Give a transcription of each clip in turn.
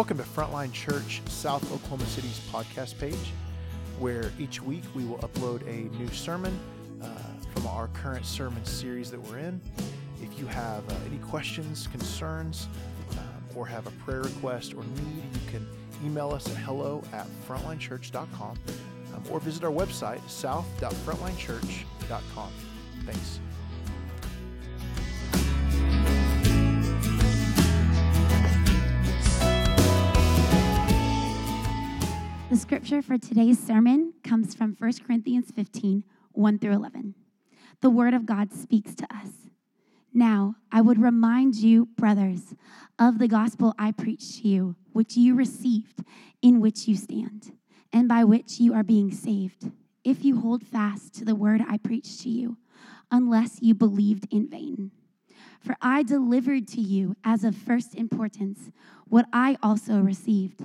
Welcome to Frontline Church South Oklahoma City's podcast page, where each week we will upload a new sermon uh, from our current sermon series that we're in. If you have uh, any questions, concerns, um, or have a prayer request or need, you can email us at hello at frontlinechurch.com um, or visit our website, south.frontlinechurch.com. Thanks. The scripture for today's sermon comes from 1 Corinthians 15 1 through 11. The word of God speaks to us. Now, I would remind you, brothers, of the gospel I preached to you, which you received, in which you stand, and by which you are being saved, if you hold fast to the word I preached to you, unless you believed in vain. For I delivered to you as of first importance what I also received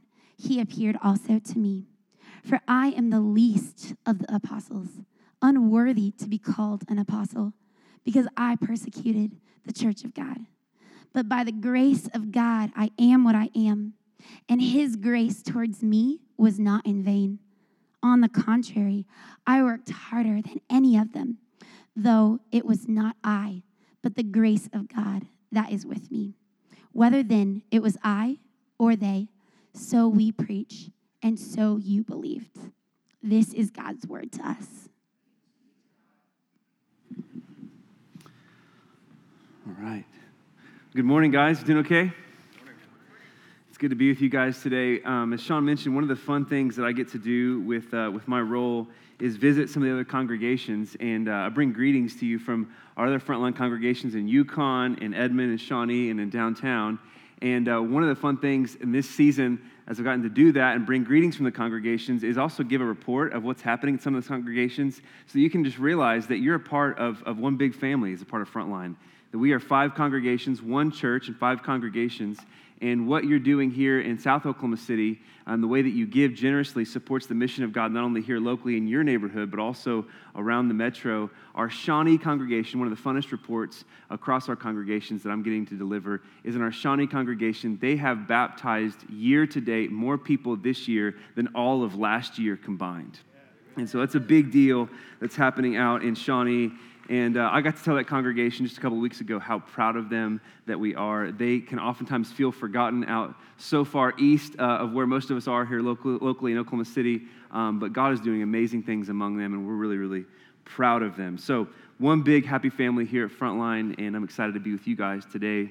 he appeared also to me. For I am the least of the apostles, unworthy to be called an apostle, because I persecuted the church of God. But by the grace of God, I am what I am, and his grace towards me was not in vain. On the contrary, I worked harder than any of them, though it was not I, but the grace of God that is with me. Whether then it was I or they, so we preach, and so you believed. This is God's word to us. All right. Good morning, guys. Doing okay? It's good to be with you guys today. Um, as Sean mentioned, one of the fun things that I get to do with, uh, with my role is visit some of the other congregations, and uh, I bring greetings to you from our other frontline congregations in Yukon, in Edmond, and Shawnee, and in downtown. And uh, one of the fun things in this season, as I've gotten to do that and bring greetings from the congregations, is also give a report of what's happening in some of the congregations so you can just realize that you're a part of, of one big family as a part of Frontline. That we are five congregations, one church, and five congregations. And what you're doing here in South Oklahoma City, um, the way that you give generously supports the mission of God, not only here locally in your neighborhood, but also around the metro. Our Shawnee congregation, one of the funnest reports across our congregations that I'm getting to deliver, is in our Shawnee congregation. They have baptized year to date more people this year than all of last year combined. And so that's a big deal that's happening out in Shawnee. And uh, I got to tell that congregation just a couple weeks ago how proud of them that we are. They can oftentimes feel forgotten out so far east uh, of where most of us are here locally, locally in Oklahoma City. Um, but God is doing amazing things among them, and we're really, really proud of them. So, one big happy family here at Frontline, and I'm excited to be with you guys today.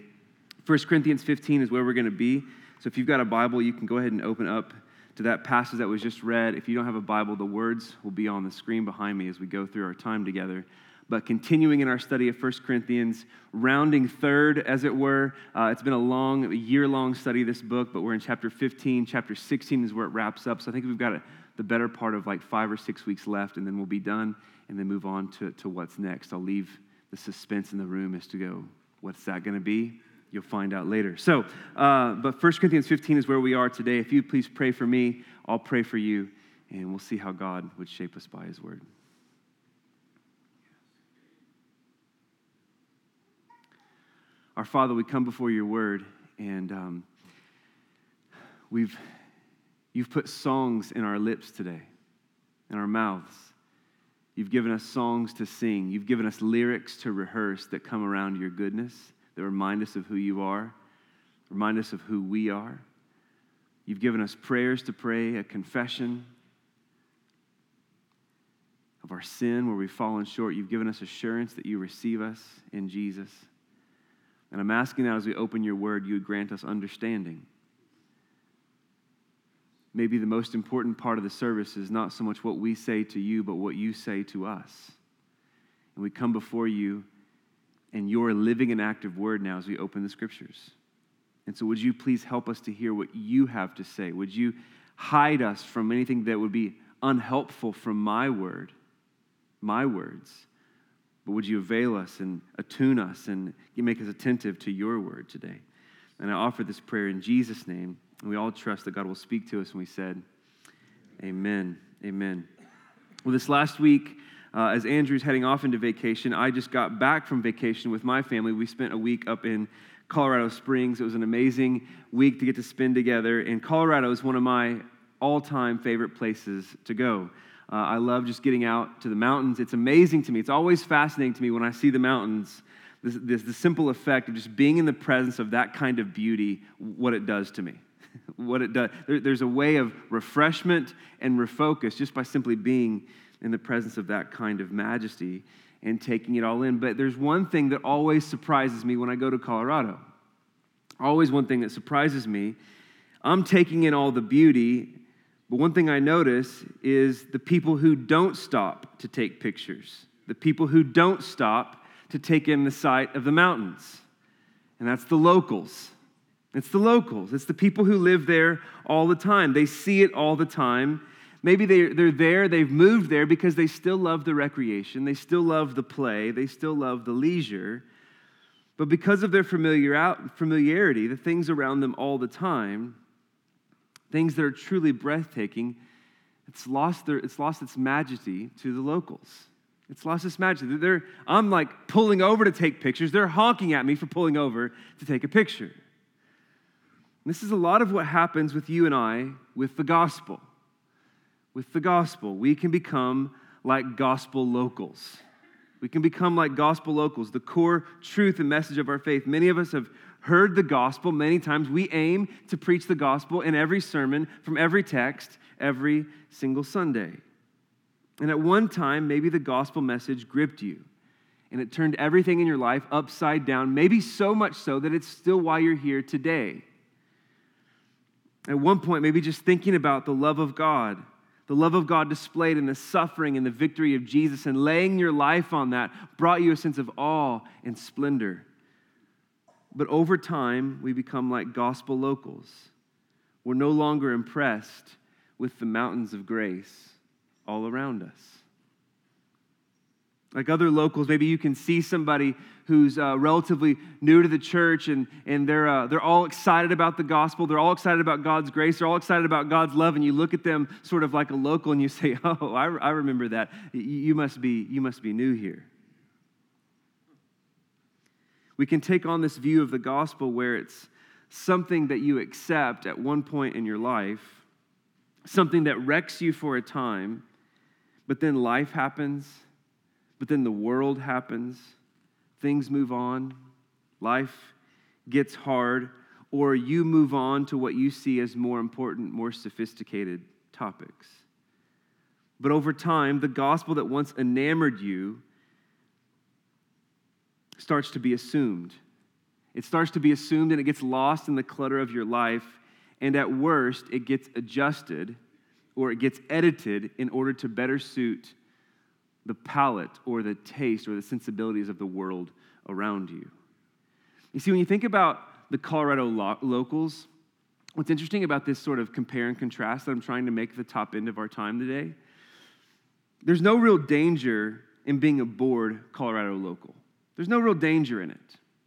1 Corinthians 15 is where we're going to be. So, if you've got a Bible, you can go ahead and open up to that passage that was just read. If you don't have a Bible, the words will be on the screen behind me as we go through our time together but continuing in our study of 1 Corinthians, rounding third, as it were. Uh, it's been a long, year long study this book, but we're in chapter 15. Chapter 16 is where it wraps up. So I think we've got a, the better part of like five or six weeks left, and then we'll be done and then move on to, to what's next. I'll leave the suspense in the room as to go, what's that going to be? You'll find out later. So, uh, but 1 Corinthians 15 is where we are today. If you please pray for me, I'll pray for you, and we'll see how God would shape us by his word. Our Father, we come before your word, and um, we've, you've put songs in our lips today, in our mouths. You've given us songs to sing. You've given us lyrics to rehearse that come around your goodness, that remind us of who you are, remind us of who we are. You've given us prayers to pray, a confession of our sin where we've fallen short. You've given us assurance that you receive us in Jesus. And I'm asking that as we open your word, you would grant us understanding. Maybe the most important part of the service is not so much what we say to you, but what you say to us. And we come before you and your living and active word now as we open the scriptures. And so, would you please help us to hear what you have to say? Would you hide us from anything that would be unhelpful from my word, my words? But would you avail us and attune us and make us attentive to your word today? And I offer this prayer in Jesus' name. And we all trust that God will speak to us. And we said, Amen. Amen. Well, this last week, uh, as Andrew's heading off into vacation, I just got back from vacation with my family. We spent a week up in Colorado Springs. It was an amazing week to get to spend together. And Colorado is one of my all time favorite places to go. Uh, I love just getting out to the mountains. It's amazing to me. It's always fascinating to me when I see the mountains, this, this, the simple effect of just being in the presence of that kind of beauty, what it does to me. what it does. There, there's a way of refreshment and refocus just by simply being in the presence of that kind of majesty and taking it all in. But there's one thing that always surprises me when I go to Colorado. Always one thing that surprises me. I'm taking in all the beauty, but one thing I notice is the people who don't stop to take pictures, the people who don't stop to take in the sight of the mountains. And that's the locals. It's the locals. It's the people who live there all the time. They see it all the time Maybe they're, there, they've moved there because they still love the recreation, they still love the play, they still love the leisure. But because of their familiarity, the things around them all the time, things that are truly breathtaking, it's lost, their, it's lost its majesty to the locals. It's lost its majesty. They're, I'm like pulling over to take pictures. They're honking at me for pulling over to take a picture. And this is a lot of what happens with you and I with the gospel with the gospel. We can become like gospel locals. We can become like gospel locals, the core truth and message of our faith. Many of us have heard the gospel many times. We aim to preach the gospel in every sermon, from every text, every single Sunday. And at one time, maybe the gospel message gripped you and it turned everything in your life upside down, maybe so much so that it's still why you're here today. At one point, maybe just thinking about the love of God the love of God displayed in the suffering and the victory of Jesus and laying your life on that brought you a sense of awe and splendor. But over time, we become like gospel locals. We're no longer impressed with the mountains of grace all around us. Like other locals, maybe you can see somebody who's uh, relatively new to the church and, and they're, uh, they're all excited about the gospel. They're all excited about God's grace. They're all excited about God's love. And you look at them sort of like a local and you say, Oh, I, I remember that. You must, be, you must be new here. We can take on this view of the gospel where it's something that you accept at one point in your life, something that wrecks you for a time, but then life happens but then the world happens, things move on, life gets hard, or you move on to what you see as more important, more sophisticated topics. But over time, the gospel that once enamored you starts to be assumed. It starts to be assumed and it gets lost in the clutter of your life. And at worst, it gets adjusted or it gets edited in order to better suit the palate or the taste or the sensibilities of the world around you. You see, when you think about the Colorado lo- locals, what's interesting about this sort of compare and contrast that I'm trying to make at the top end of our time today, there's no real danger in being a bored Colorado local. There's no real danger in it.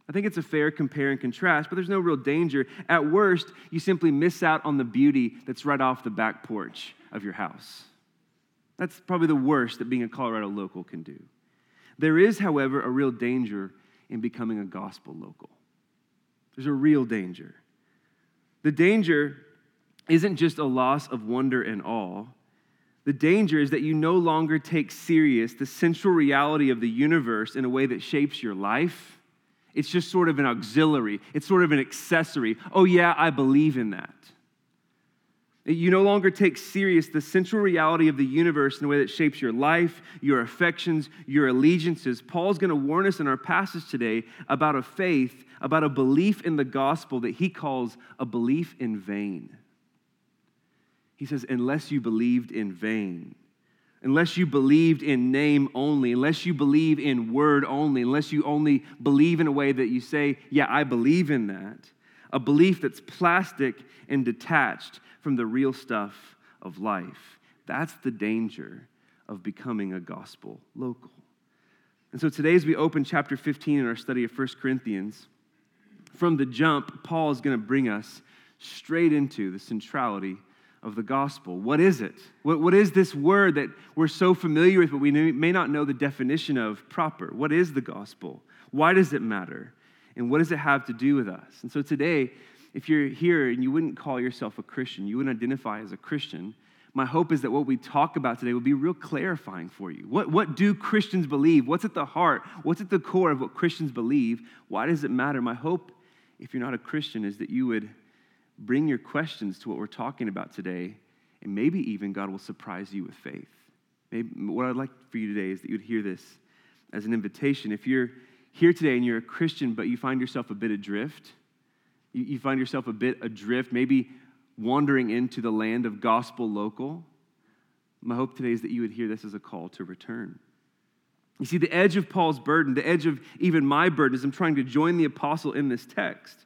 I think it's a fair compare and contrast, but there's no real danger. At worst, you simply miss out on the beauty that's right off the back porch of your house. That's probably the worst that being a Colorado local can do. There is, however, a real danger in becoming a gospel local. There's a real danger. The danger isn't just a loss of wonder and awe. The danger is that you no longer take serious the central reality of the universe in a way that shapes your life. It's just sort of an auxiliary, it's sort of an accessory. Oh, yeah, I believe in that. You no longer take serious the central reality of the universe in a way that shapes your life, your affections, your allegiances. Paul's going to warn us in our passage today about a faith, about a belief in the gospel that he calls a belief in vain. He says, unless you believed in vain, unless you believed in name only, unless you believe in word only, unless you only believe in a way that you say, Yeah, I believe in that a belief that's plastic and detached from the real stuff of life. That's the danger of becoming a gospel local. And so today, as we open chapter 15 in our study of 1 Corinthians, from the jump, Paul is going to bring us straight into the centrality of the gospel. What is it? What, what is this word that we're so familiar with, but we may not know the definition of proper? What is the gospel? Why does it matter? And what does it have to do with us? And so today, if you're here and you wouldn't call yourself a Christian, you wouldn't identify as a Christian, my hope is that what we talk about today will be real clarifying for you. What, what do Christians believe? What's at the heart? What's at the core of what Christians believe? Why does it matter? My hope, if you're not a Christian, is that you would bring your questions to what we're talking about today, and maybe even God will surprise you with faith. Maybe, what I'd like for you today is that you'd hear this as an invitation. If you're here today and you're a Christian, but you find yourself a bit adrift, you, you find yourself a bit adrift, maybe wandering into the land of gospel local, my hope today is that you would hear this as a call to return. You see, the edge of Paul's burden, the edge of even my burden, as I'm trying to join the apostle in this text,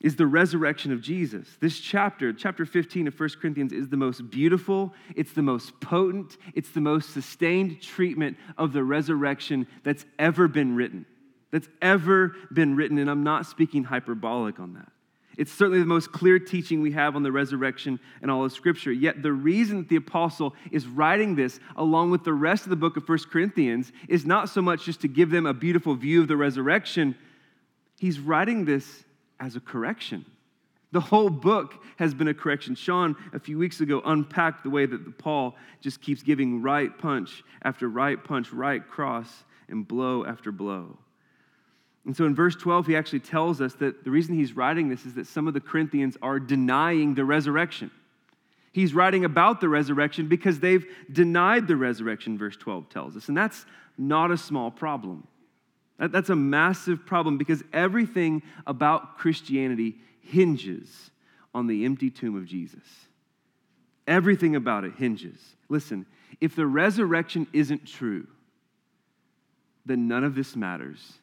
is the resurrection of Jesus. This chapter, chapter 15 of 1 Corinthians, is the most beautiful, it's the most potent, it's the most sustained treatment of the resurrection that's ever been written. That's ever been written, and I'm not speaking hyperbolic on that. It's certainly the most clear teaching we have on the resurrection in all of Scripture. Yet the reason that the apostle is writing this along with the rest of the book of 1 Corinthians is not so much just to give them a beautiful view of the resurrection, he's writing this as a correction. The whole book has been a correction. Sean, a few weeks ago, unpacked the way that the Paul just keeps giving right punch after right punch, right cross, and blow after blow. And so in verse 12, he actually tells us that the reason he's writing this is that some of the Corinthians are denying the resurrection. He's writing about the resurrection because they've denied the resurrection, verse 12 tells us. And that's not a small problem. That, that's a massive problem because everything about Christianity hinges on the empty tomb of Jesus. Everything about it hinges. Listen, if the resurrection isn't true, then none of this matters,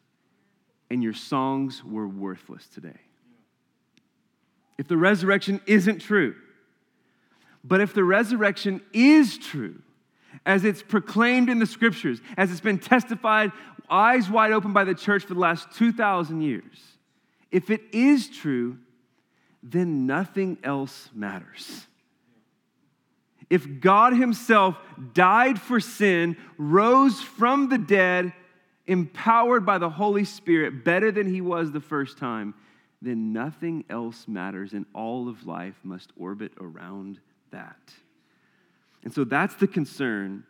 and your songs were worthless today. If the resurrection isn't true, but if the resurrection is true, as it's proclaimed in the scriptures, as it's been testified eyes wide open by the church for the last 2,000 years, if it is true, then nothing else matters. If God Himself died for sin, rose from the dead, empowered by the Holy Spirit better than He was the first time, then nothing else matters, and all of life must orbit around that. And so that's the concern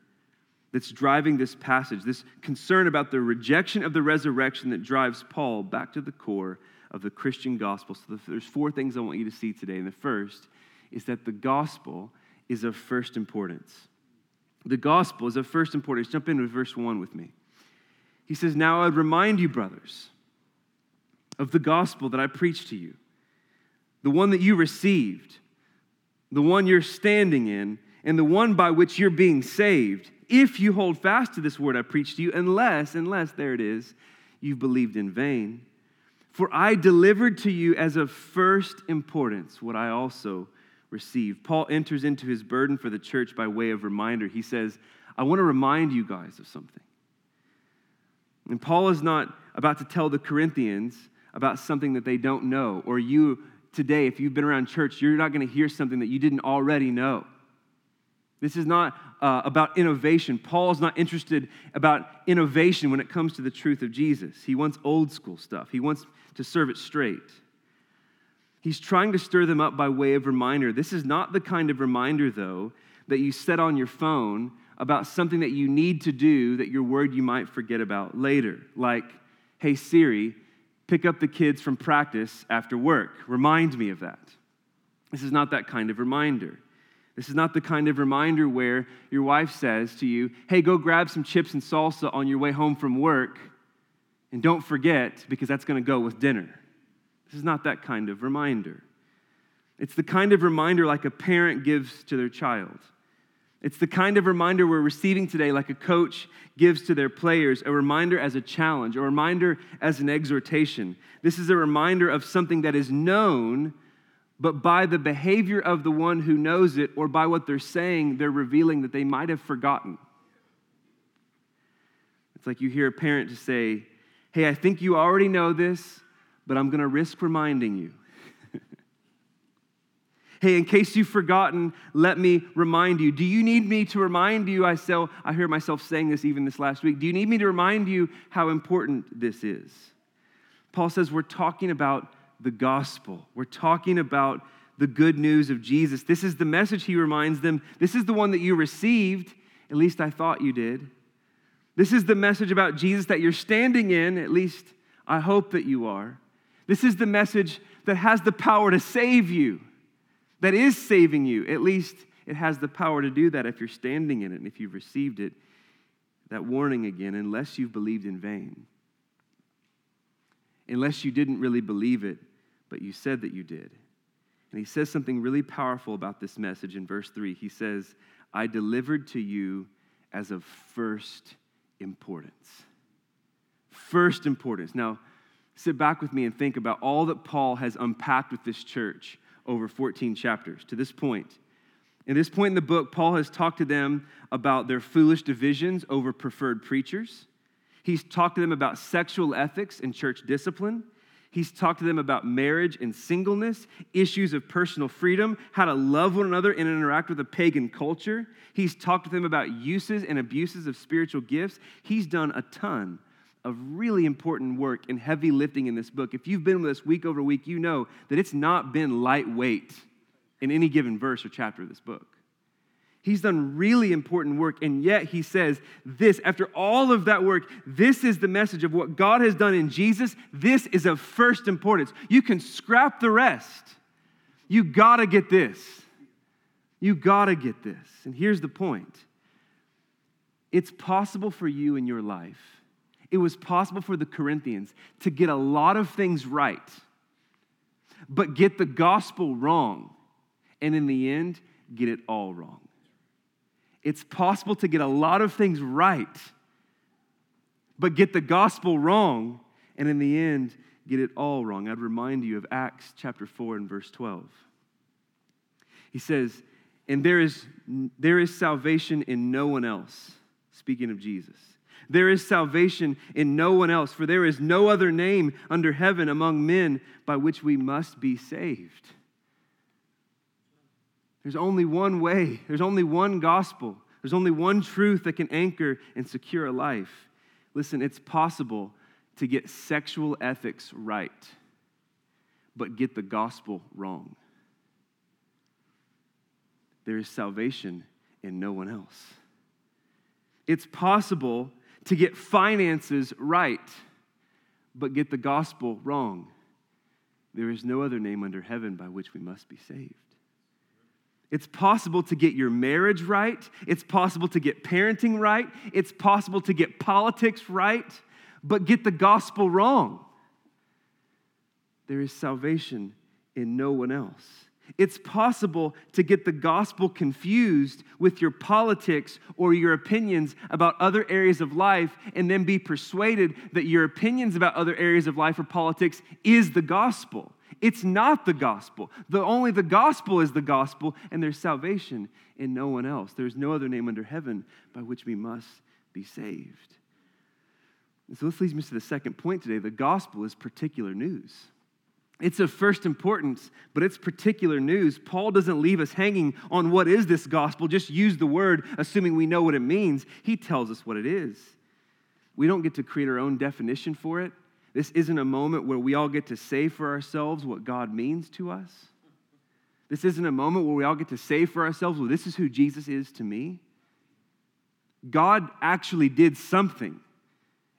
that's driving this passage, this concern about the rejection of the resurrection that drives Paul back to the core of the Christian gospel. So there's four things I want you to see today. And the first is that the gospel is of first importance. The gospel is of first importance. Jump into verse 1 with me. He says, Now I would remind you, brothers, of the gospel that I preached to you, the one that you received, the one you're standing in, and the one by which you're being saved if you hold fast to this word I preached to you, unless, unless, there it is, you've believed in vain. For I delivered to you as of first importance what I also received. Paul enters into his burden for the church by way of reminder. He says, I want to remind you guys of something. And Paul is not about to tell the Corinthians about something that they don't know, or you today, if you've been around church, you're not going to hear something that you didn't already know. This is not uh, about innovation. Paul's not interested about innovation when it comes to the truth of Jesus. He wants old school stuff. He wants to serve it straight. He's trying to stir them up by way of reminder. This is not the kind of reminder, though, that you set on your phone about something that you need to do that you're worried you might forget about later. Like, hey, Siri, pick up the kids from practice after work. Remind me of that. This is not that kind of reminder. This is not the kind of reminder where your wife says to you, hey, go grab some chips and salsa on your way home from work, and don't forget, because that's going to go with dinner. This is not that kind of reminder. It's the kind of reminder like a parent gives to their child. It's the kind of reminder we're receiving today, like a coach gives to their players, a reminder as a challenge, a reminder as an exhortation. This is a reminder of something that is known, but by the behavior of the one who knows it or by what they're saying, they're revealing that they might have forgotten. It's like you hear a parent to say, Hey, I think you already know this, but I'm going to risk reminding you. Hey, in case you've forgotten, let me remind you. Do you need me to remind you? I, sell, I hear myself saying this even this last week. Do you need me to remind you how important this is? Paul says we're talking about the gospel. We're talking about the good news of Jesus. This is the message he reminds them. This is the one that you received. At least I thought you did. This is the message about Jesus that you're standing in. At least I hope that you are. This is the message that has the power to save you that is saving you. At least it has the power to do that if you're standing in it and if you've received it. That warning again, unless you've believed in vain. Unless you didn't really believe it, but you said that you did. And he says something really powerful about this message in verse 3. He says, I delivered to you as of first importance. First importance. Now, sit back with me and think about all that Paul has unpacked with this church over 14 chapters to this point. In this point in the book, Paul has talked to them about their foolish divisions over preferred preachers. He's talked to them about sexual ethics and church discipline. He's talked to them about marriage and singleness, issues of personal freedom, how to love one another and interact with a pagan culture. He's talked to them about uses and abuses of spiritual gifts. He's done a ton of really important work and heavy lifting in this book. If you've been with us week over week, you know that it's not been lightweight in any given verse or chapter of this book. He's done really important work, and yet he says, This, after all of that work, this is the message of what God has done in Jesus. This is of first importance. You can scrap the rest. You gotta get this. You gotta get this. And here's the point it's possible for you in your life it was possible for the Corinthians to get a lot of things right, but get the gospel wrong, and in the end, get it all wrong. It's possible to get a lot of things right, but get the gospel wrong, and in the end, get it all wrong. I'd remind you of Acts chapter 4 and verse 12. He says, And there is, there is salvation in no one else, speaking of Jesus. There is salvation in no one else, for there is no other name under heaven among men by which we must be saved. There's only one way, there's only one gospel, there's only one truth that can anchor and secure a life. Listen, it's possible to get sexual ethics right, but get the gospel wrong. There is salvation in no one else. It's possible to get finances right, but get the gospel wrong. There is no other name under heaven by which we must be saved. It's possible to get your marriage right. It's possible to get parenting right. It's possible to get politics right, but get the gospel wrong. There is salvation in no one else. It's possible to get the gospel confused with your politics or your opinions about other areas of life and then be persuaded that your opinions about other areas of life or politics is the gospel. It's not the gospel. The only the gospel is the gospel and there's salvation in no one else. There's no other name under heaven by which we must be saved. And so this leads me to the second point today. The gospel is particular news. It's of first importance, but it's particular news. Paul doesn't leave us hanging on what is this gospel, just use the word, assuming we know what it means. He tells us what it is. We don't get to create our own definition for it. This isn't a moment where we all get to say for ourselves what God means to us. This isn't a moment where we all get to say for ourselves, well, this is who Jesus is to me. God actually did something,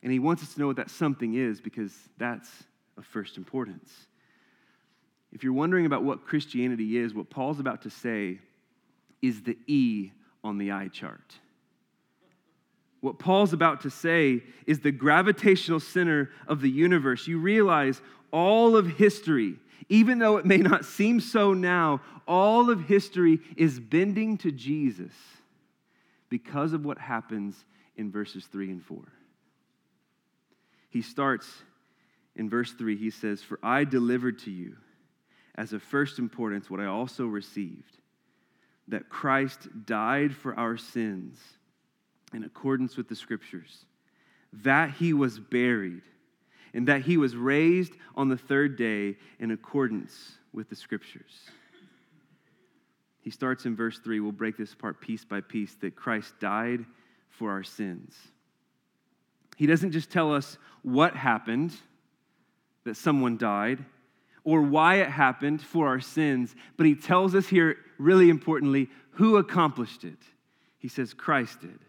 and He wants us to know what that something is because that's of first importance. If you're wondering about what Christianity is, what Paul's about to say is the E on the I chart. What Paul's about to say is the gravitational center of the universe. You realize all of history, even though it may not seem so now, all of history is bending to Jesus. because of what happens in verses 3 and 4. He starts in verse 3, he says, For I delivered to you as of first importance what I also received that Christ died for our sins in accordance with the scriptures, that he was buried, and that he was raised on the third day in accordance with the scriptures. He starts in verse 3. We'll break this apart piece by piece that Christ died for our sins. He doesn't just tell us what happened, that someone died, or why it happened for our sins, but he tells us here, really importantly, who accomplished it. He says Christ did.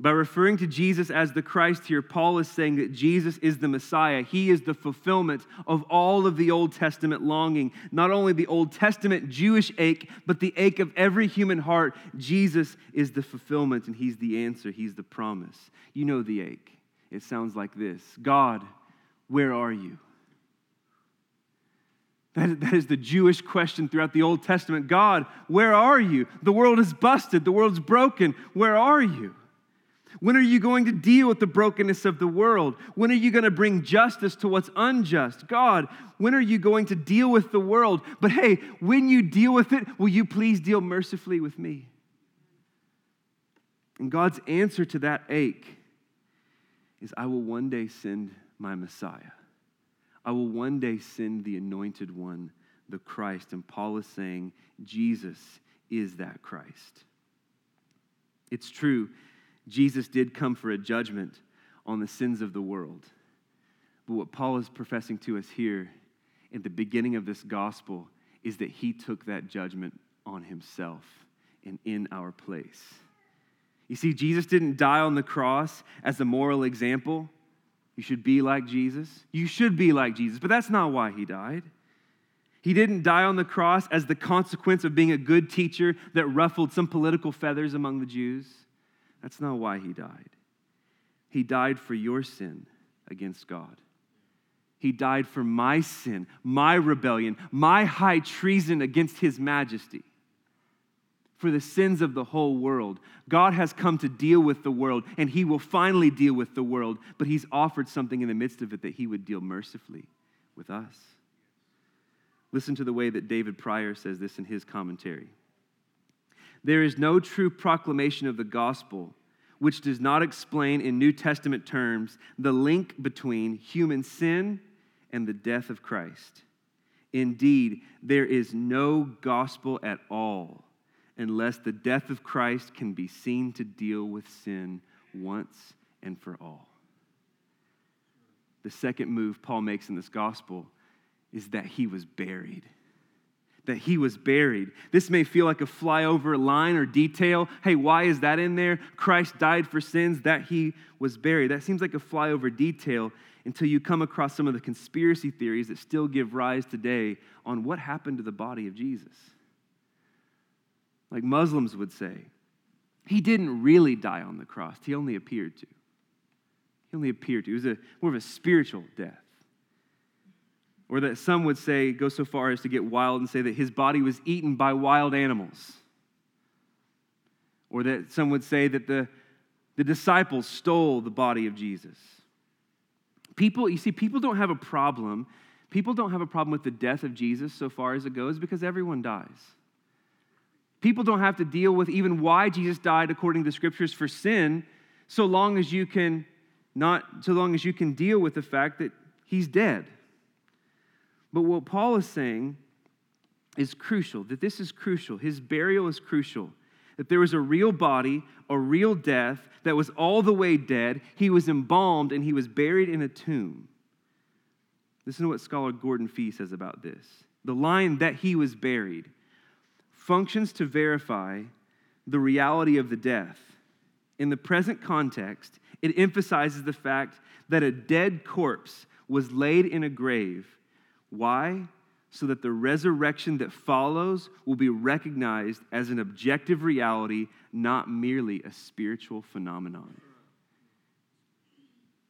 By referring to Jesus as the Christ here, Paul is saying that Jesus is the Messiah. He is the fulfillment of all of the Old Testament longing. Not only the Old Testament Jewish ache, but the ache of every human heart. Jesus is the fulfillment, and He's the answer. He's the promise. You know the ache. It sounds like this God, where are you? That, is the Jewish question throughout the Old Testament God, where are you? The world is busted, the world's broken. Where are you? When are you going to deal with the brokenness of the world? When are you going to bring justice to what's unjust? God, when are you going to deal with the world? But hey, when you deal with it, will you please deal mercifully with me? And God's answer to that ache is I will one day send my Messiah. I will one day send the anointed one, the Christ. And Paul is saying Jesus is that Christ. It's true Jesus did come for a judgment on the sins of the world. But what Paul is professing to us here at the beginning of this gospel is that he took that judgment on himself and in our place. You see, Jesus didn't die on the cross as a moral example. You should be like Jesus. You should be like Jesus, but that's not why he died. He didn't die on the cross as the consequence of being a good teacher that ruffled some political feathers among the Jews. That's not why he died. He died for your sin against God. He died for my sin, my rebellion, my high treason against his majesty. For the sins of the whole world. God has come to deal with the world, and he will finally deal with the world, but he's offered something in the midst of it that he would deal mercifully with us. Listen to the way that David Prior says this in his commentary. There is no true proclamation of the gospel which does not explain in New Testament terms the link between human sin and the death of Christ. Indeed, there is no gospel at all unless the death of Christ can be seen to deal with sin once and for all. The second move Paul makes in this gospel is that he was buried that he was buried. This may feel like a flyover line or detail. Hey, why is that in there? Christ died for sins, that he was buried. That seems like a flyover detail until you come across some of the conspiracy theories that still give rise today on what happened to the body of Jesus. Like Muslims would say, he didn't really die on the cross, he only appeared to. He only appeared to. It was a, more of a spiritual death. Or that some would say, go so far as to get wild and say that his body was eaten by wild animals. Or that some would say that the, the disciples stole the body of Jesus. People, you see, people don't have a problem. People don't have a problem with the death of Jesus so far as it goes because everyone dies. People don't have to deal with even why Jesus died according to the scriptures for sin so long as you can not so long as you can deal with the fact that he's dead. But what Paul is saying is crucial, that this is crucial. His burial is crucial. That there was a real body, a real death that was all the way dead. He was embalmed and he was buried in a tomb. Listen to what scholar Gordon Fee says about this. The line that he was buried functions to verify the reality of the death. In the present context, it emphasizes the fact that a dead corpse was laid in a grave why? So that the resurrection that follows will be recognized as an objective reality, not merely a spiritual phenomenon.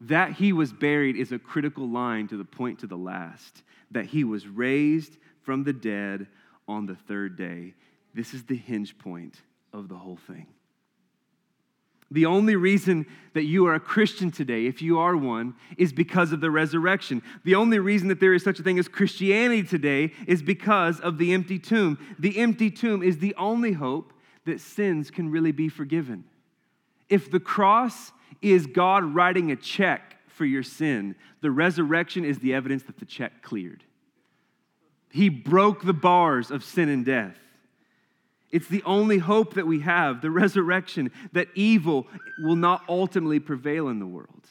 That he was buried is a critical line to the point to the last. That he was raised from the dead on the third day. This is the hinge point of the whole thing. The only reason that you are a Christian today, if you are one, is because of the resurrection. The only reason that there is such a thing as Christianity today is because of the empty tomb. The empty tomb is the only hope that sins can really be forgiven. If the cross is God writing a check for your sin, the resurrection is the evidence that the check cleared. He broke the bars of sin and death. It's the only hope that we have, the resurrection, that evil will not ultimately prevail in the world.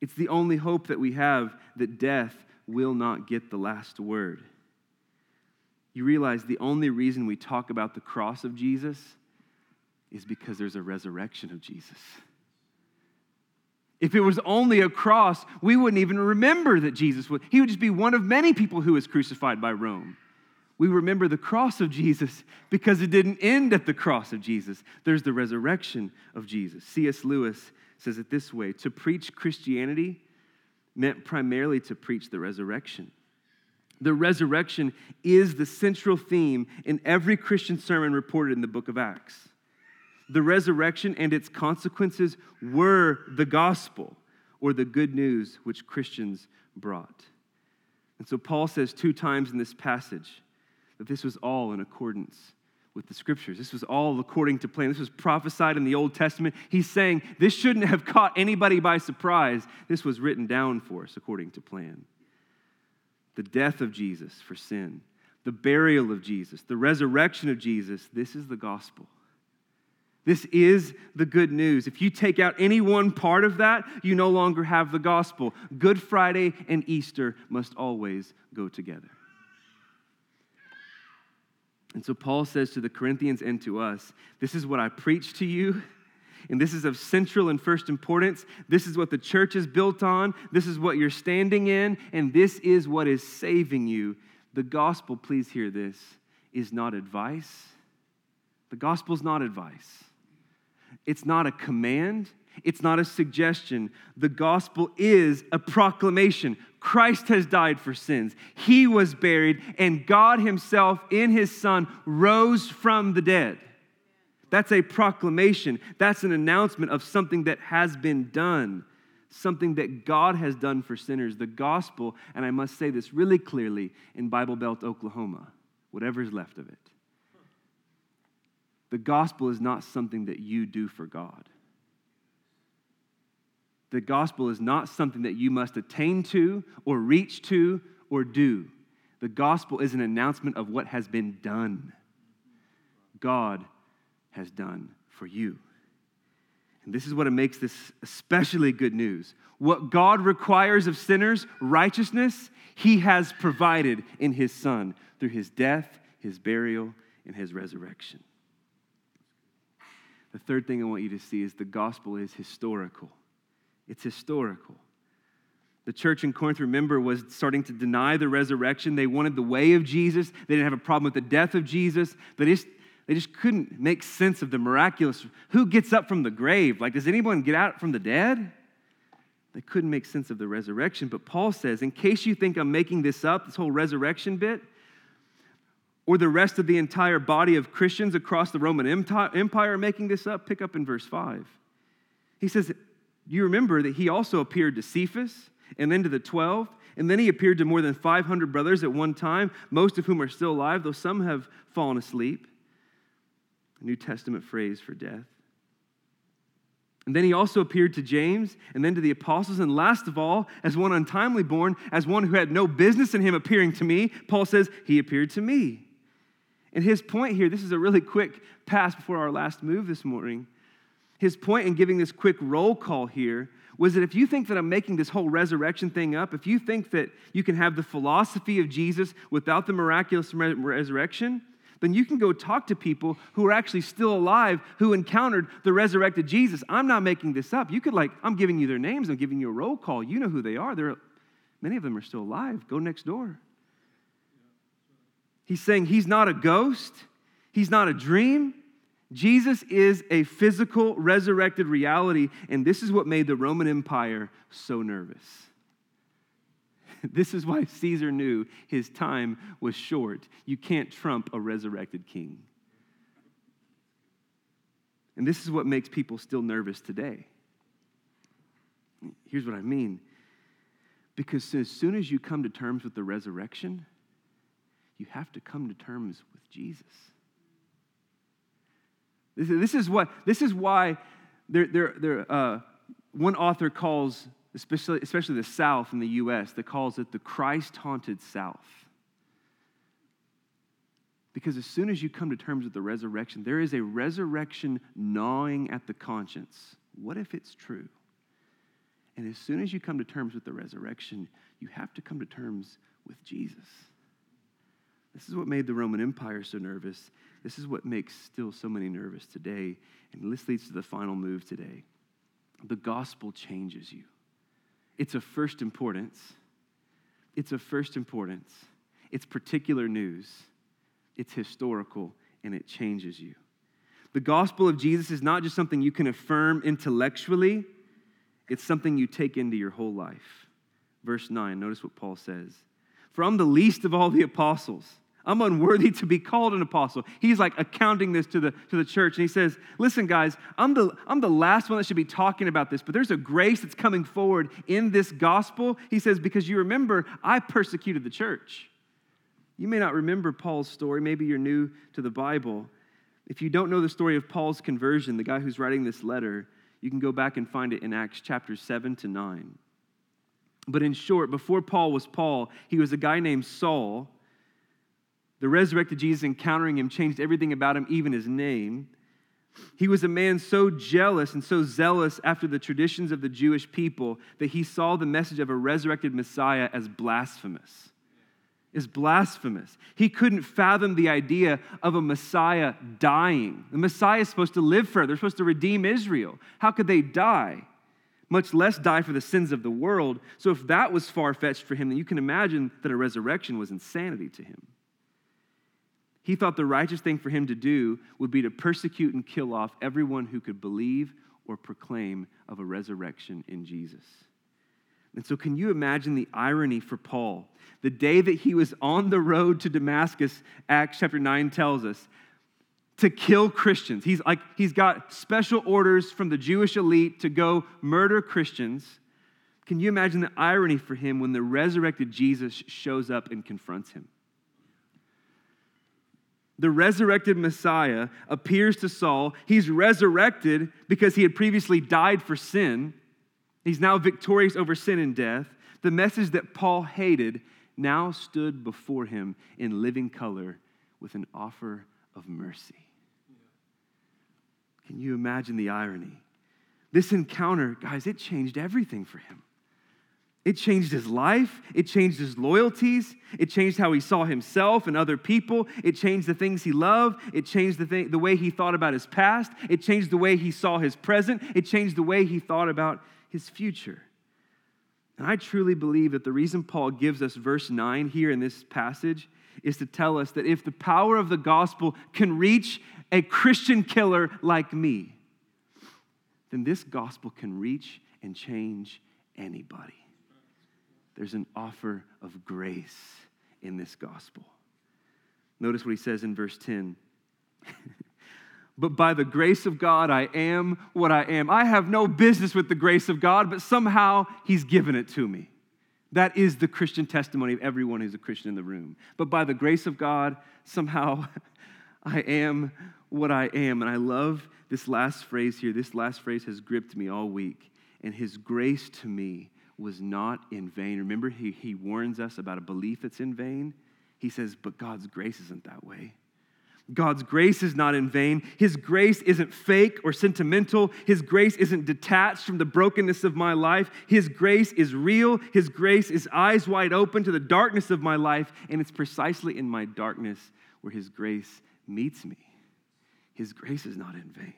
It's the only hope that we have that death will not get the last word. You realize the only reason we talk about the cross of Jesus is because there's a resurrection of Jesus. If it was only a cross, we wouldn't even remember that Jesus would. He would just be one of many people who was crucified by Rome we remember the cross of Jesus because it didn't end at the cross of Jesus. There's the resurrection of Jesus. C.S. Lewis says it this way to preach Christianity meant primarily to preach the resurrection. The resurrection is the central theme in every Christian sermon reported in the book of Acts. The resurrection and its consequences were the gospel or the good news which Christians brought. And so Paul says two times in this passage that this was all in accordance with the scriptures. This was all according to plan. This was prophesied in the Old Testament. He's saying this shouldn't have caught anybody by surprise. This was written down for us according to plan. The death of Jesus for sin, the burial of Jesus, the resurrection of Jesus, this is the gospel. This is the good news. If you take out any one part of that, you no longer have the gospel. Good Friday and Easter must always go together. And so Paul says to the Corinthians and to us, This is what I preach to you. And this is of central and first importance. This is what the church is built on. This is what you're standing in. And this is what is saving you. The gospel, please hear this, is not advice. The gospel is not advice. It's not a command. It's not a suggestion. The gospel is a proclamation. Christ has died for sins. He was buried, and God Himself in His Son rose from the dead. That's a proclamation. That's an announcement of something that has been done, something that God has done for sinners. The gospel, and I must say this really clearly in Bible Belt, Oklahoma, whatever's left of it. The gospel is not something that you do for God. The gospel is not something that you must attain to or reach to or do. The gospel is an announcement of what has been done. God has done for you. And this is what it makes this especially good news. What God requires of sinners, righteousness, He has provided in His Son through His death, His burial, and His resurrection. The third thing I want you to see is the gospel is historical. It's historical. The church in Corinth, remember, was starting to deny the resurrection. They wanted the way of Jesus. They didn't have a problem with the death of Jesus. They just, they just couldn't make sense of the miraculous. Who gets up from the grave? Like, does anyone get out from the dead? They couldn't make sense of the resurrection. But Paul says, in case you think I'm making this up, this whole resurrection bit, or the rest of the entire body of Christians across the Roman Empire making this up, pick up in verse 5. He says, you remember that he also appeared to Cephas and then to the 12, and then he appeared to more than 500 brothers at one time, most of whom are still alive, though some have fallen asleep. A New Testament phrase for death. And then he also appeared to James and then to the apostles. And last of all, as one untimely born, as one who had no business in him appearing to me, Paul says, he appeared to me. And his point here, this is a really quick pass before our last move this morning his point in giving this quick roll call here was that if you think that I'm making this whole resurrection thing up, if you think that you can have the philosophy of Jesus without the miraculous resurrection, then you can go talk to people who are actually still alive who encountered the resurrected Jesus. I'm not making this up. You could like, I'm giving you their names, I'm giving you a roll call. You know who they are. They're, many of them are still alive. Go next door. He's saying he's not a ghost, he's not a dream. Jesus is a physical, resurrected reality, and this is what made the Roman Empire so nervous. This is why Caesar knew his time was short. You can't trump a resurrected king. And this is what makes people still nervous today. Here's what I mean. Because as soon as you come to terms with the resurrection, you have to come to terms with Jesus. This is, what, this is why there, there, there, uh, one author calls, especially, especially the South in the U.S., that calls it the Christ haunted South. Because as soon as you come to terms with the resurrection, there is a resurrection gnawing at the conscience. What if it's true? And as soon as you come to terms with the resurrection, you have to come to terms with Jesus. This is what made the Roman Empire so nervous. This is what makes still so many nervous today. And this leads to the final move today. The gospel changes you. It's of first importance. It's of first importance. It's particular news. It's historical and it changes you. The gospel of Jesus is not just something you can affirm intellectually, it's something you take into your whole life. Verse 9, notice what Paul says. For I'm the least of all the apostles. I'm unworthy to be called an apostle. He's like accounting this to the, to the church. And he says, Listen, guys, I'm the, I'm the last one that should be talking about this, but there's a grace that's coming forward in this gospel. He says, Because you remember, I persecuted the church. You may not remember Paul's story. Maybe you're new to the Bible. If you don't know the story of Paul's conversion, the guy who's writing this letter, you can go back and find it in Acts chapter 7 to 9. But in short, before Paul was Paul, he was a guy named Saul the resurrected Jesus encountering him changed everything about him, even his name. He was a man so jealous and so zealous after the traditions of the Jewish people that he saw the message of a resurrected Messiah as blasphemous. Is blasphemous. He couldn't fathom the idea of a Messiah dying. The Messiah is supposed to live forever, they're supposed to redeem Israel. How could they die? Much less die for the sins of the world. So, if that was far fetched for him, then you can imagine that a resurrection was insanity to him. He thought the righteous thing for him to do would be to persecute and kill off everyone who could believe or proclaim of a resurrection in Jesus. And so, can you imagine the irony for Paul? The day that he was on the road to Damascus, Acts chapter 9 tells us, to kill Christians. He's like, he's got special orders from the Jewish elite to go murder Christians. Can you imagine the irony for him when the resurrected Jesus shows up and confronts him? The resurrected Messiah appears to Saul. He's resurrected because he had previously died for sin. He's now victorious over sin and death. The message that Paul hated now stood before him in living color with an offer of mercy. Can you imagine the irony? This encounter, guys, it changed everything for him. It changed his life. It changed his loyalties. It changed how he saw himself and other people. It changed the things he loved. It changed the, the way he thought about his past. It changed the way he saw his present. It changed the way he thought about his future. And I truly believe that the reason Paul gives us verse 9 here in this passage is to tell us that if the power of the gospel can reach a Christian killer like me, then this gospel can reach and change anybody there's an offer of grace in this gospel. Notice what he says in verse 10. but by the grace of God, I am what I am. I have no business with the grace of God, but somehow he's given it to me. That is the Christian testimony of everyone who's a Christian in the room. But by the grace of God, somehow I am what I am. And I love this last phrase here. This last phrase has gripped me all week. And his grace to me was not in vain. Remember, he, he warns us about a belief that's in vain. He says, but God's grace isn't that way. God's grace is not in vain. His grace isn't fake or sentimental. His grace isn't detached from the brokenness of my life. His grace is real. His grace is eyes wide open to the darkness of my life. And it's precisely in my darkness where His grace meets me. His grace is not in vain.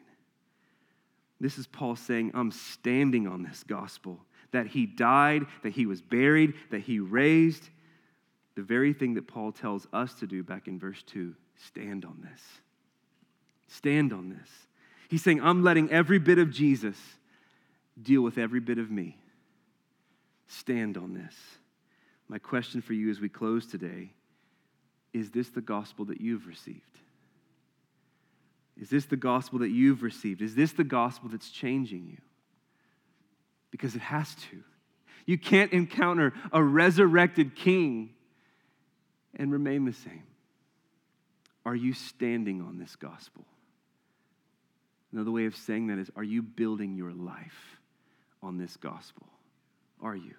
This is Paul saying, I'm standing on this gospel that he died, that he was buried, that he raised. The very thing that Paul tells us to do back in verse 2 stand on this. Stand on this. He's saying, I'm letting every bit of Jesus deal with every bit of me. Stand on this. My question for you as we close today is this the gospel that you've received? Is this the gospel that you've received? Is this the gospel that's changing you? Because it has to. You can't encounter a resurrected king and remain the same. Are you standing on this gospel? Another way of saying that is are you building your life on this gospel? Are you?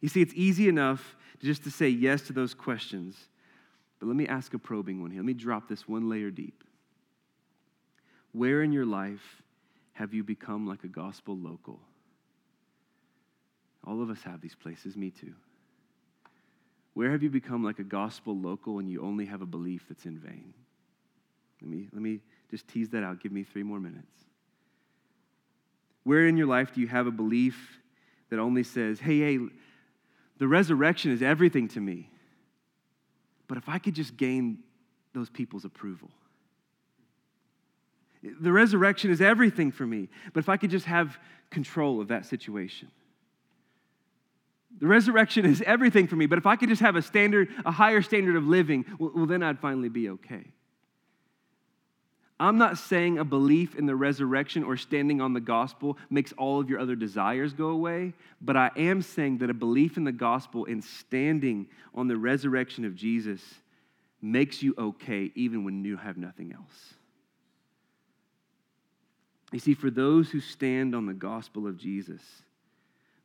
You see, it's easy enough just to say yes to those questions, but let me ask a probing one here. Let me drop this one layer deep. Where in your life have you become like a gospel local? All of us have these places, me too. Where have you become like a gospel local and you only have a belief that's in vain? Let me, let me just tease that out. Give me three more minutes. Where in your life do you have a belief that only says, hey, hey, the resurrection is everything to me, but if I could just gain those people's approval? The resurrection is everything for me, but if I could just have control of that situation. The resurrection is everything for me, but if I could just have a standard, a higher standard of living, well, well, then I'd finally be okay. I'm not saying a belief in the resurrection or standing on the gospel makes all of your other desires go away, but I am saying that a belief in the gospel and standing on the resurrection of Jesus makes you okay even when you have nothing else. You see, for those who stand on the gospel of Jesus,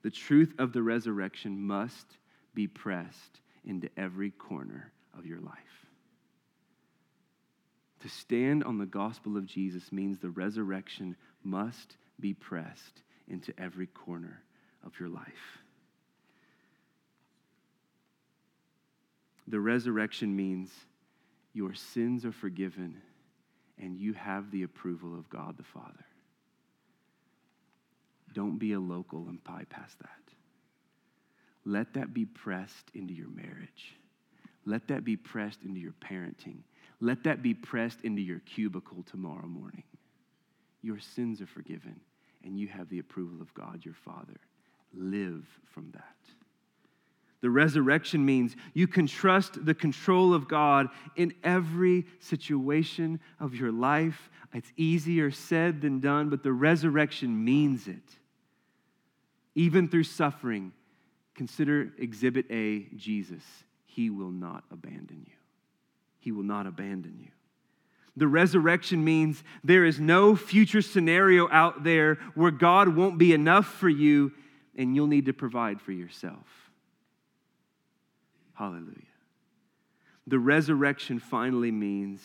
the truth of the resurrection must be pressed into every corner of your life. To stand on the gospel of Jesus means the resurrection must be pressed into every corner of your life. The resurrection means your sins are forgiven and you have the approval of God the Father. Don't be a local and bypass that. Let that be pressed into your marriage. Let that be pressed into your parenting. Let that be pressed into your cubicle tomorrow morning. Your sins are forgiven, and you have the approval of God your Father. Live from that. The resurrection means you can trust the control of God in every situation of your life. It's easier said than done, but the resurrection means it even through suffering, consider Exhibit A Jesus. He will not abandon you. He will not abandon you. The resurrection means there is no future scenario out there where God won't be enough for you and you'll need to provide for yourself. Hallelujah. The resurrection finally means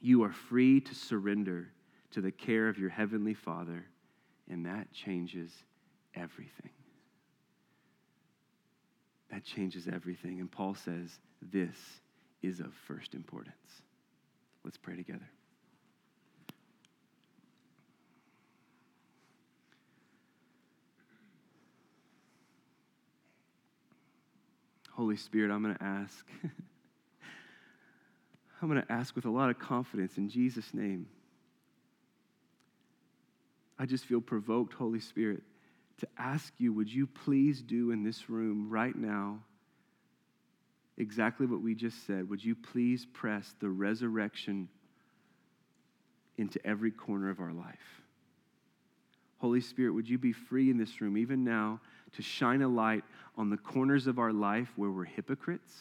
you are free to surrender to the care of your heavenly Father and that changes everything. That changes everything. And Paul says this is of first importance. Let's pray together. Holy Spirit, I'm going to ask. I'm going to ask with a lot of confidence in Jesus' name. I just feel provoked, Holy Spirit, to ask you, would you please do in this room right now exactly what we just said? Would you please press the resurrection into every corner of our life? Holy Spirit, would you be free in this room, even now, to shine a light on the corners of our life where we're hypocrites?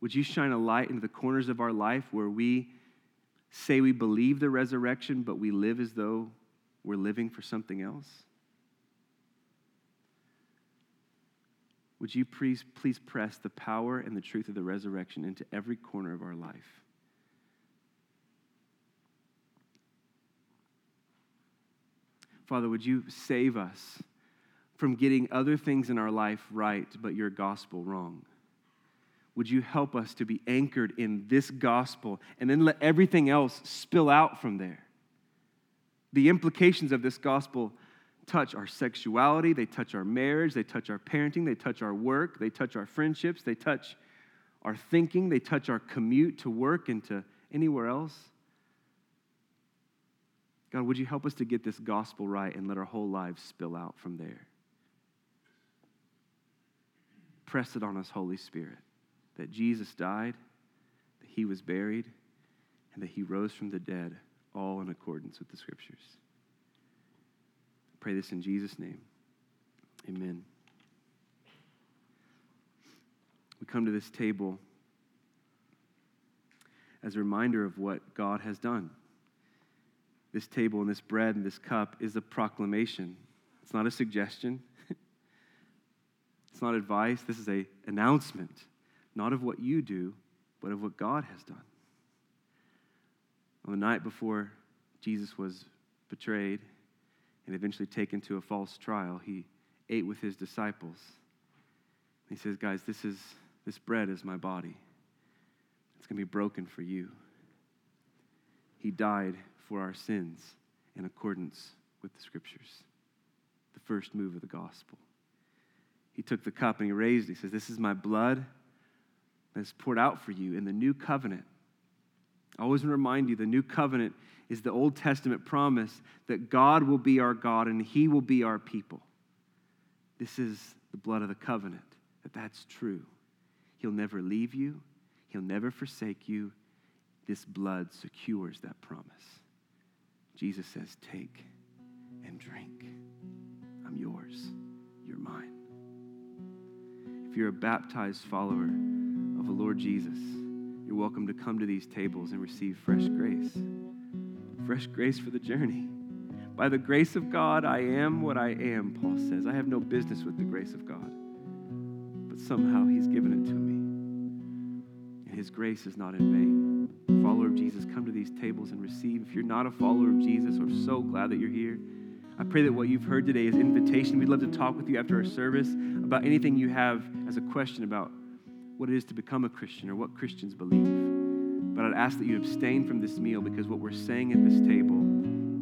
Would you shine a light into the corners of our life where we say we believe the resurrection, but we live as though we're living for something else? Would you please, please press the power and the truth of the resurrection into every corner of our life? Father, would you save us from getting other things in our life right, but your gospel wrong? Would you help us to be anchored in this gospel and then let everything else spill out from there? The implications of this gospel touch our sexuality, they touch our marriage, they touch our parenting, they touch our work, they touch our friendships, they touch our thinking, they touch our commute to work and to anywhere else. God, would you help us to get this gospel right and let our whole lives spill out from there? Press it on us, Holy Spirit that Jesus died, that he was buried, and that he rose from the dead, all in accordance with the scriptures. I pray this in Jesus' name. Amen. We come to this table as a reminder of what God has done. This table and this bread and this cup is a proclamation. It's not a suggestion. it's not advice. This is a announcement, not of what you do, but of what God has done. On the night before Jesus was betrayed and eventually taken to a false trial, he ate with his disciples. He says, Guys, this, is, this bread is my body. It's going to be broken for you. He died for our sins in accordance with the scriptures, the first move of the gospel. He took the cup and he raised it. He says, This is my blood that is poured out for you in the new covenant. I always remind you the new covenant is the Old Testament promise that God will be our God and he will be our people. This is the blood of the covenant, that that's true. He'll never leave you, he'll never forsake you. This blood secures that promise. Jesus says, Take and drink. I'm yours, you're mine. If you're a baptized follower of the Lord Jesus, you're welcome to come to these tables and receive fresh grace. Fresh grace for the journey. By the grace of God, I am what I am, Paul says. I have no business with the grace of God, but somehow He's given it to me. And His grace is not in vain. Follower of Jesus, come to these tables and receive. If you're not a follower of Jesus, we're so glad that you're here. I pray that what you've heard today is invitation. We'd love to talk with you after our service about anything you have as a question about what it is to become a Christian or what Christians believe. But I'd ask that you abstain from this meal because what we're saying at this table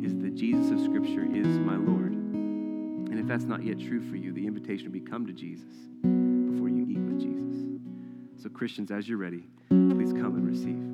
is that Jesus of Scripture is my Lord. And if that's not yet true for you, the invitation would be come to Jesus before you eat with Jesus. So, Christians, as you're ready, please come and receive.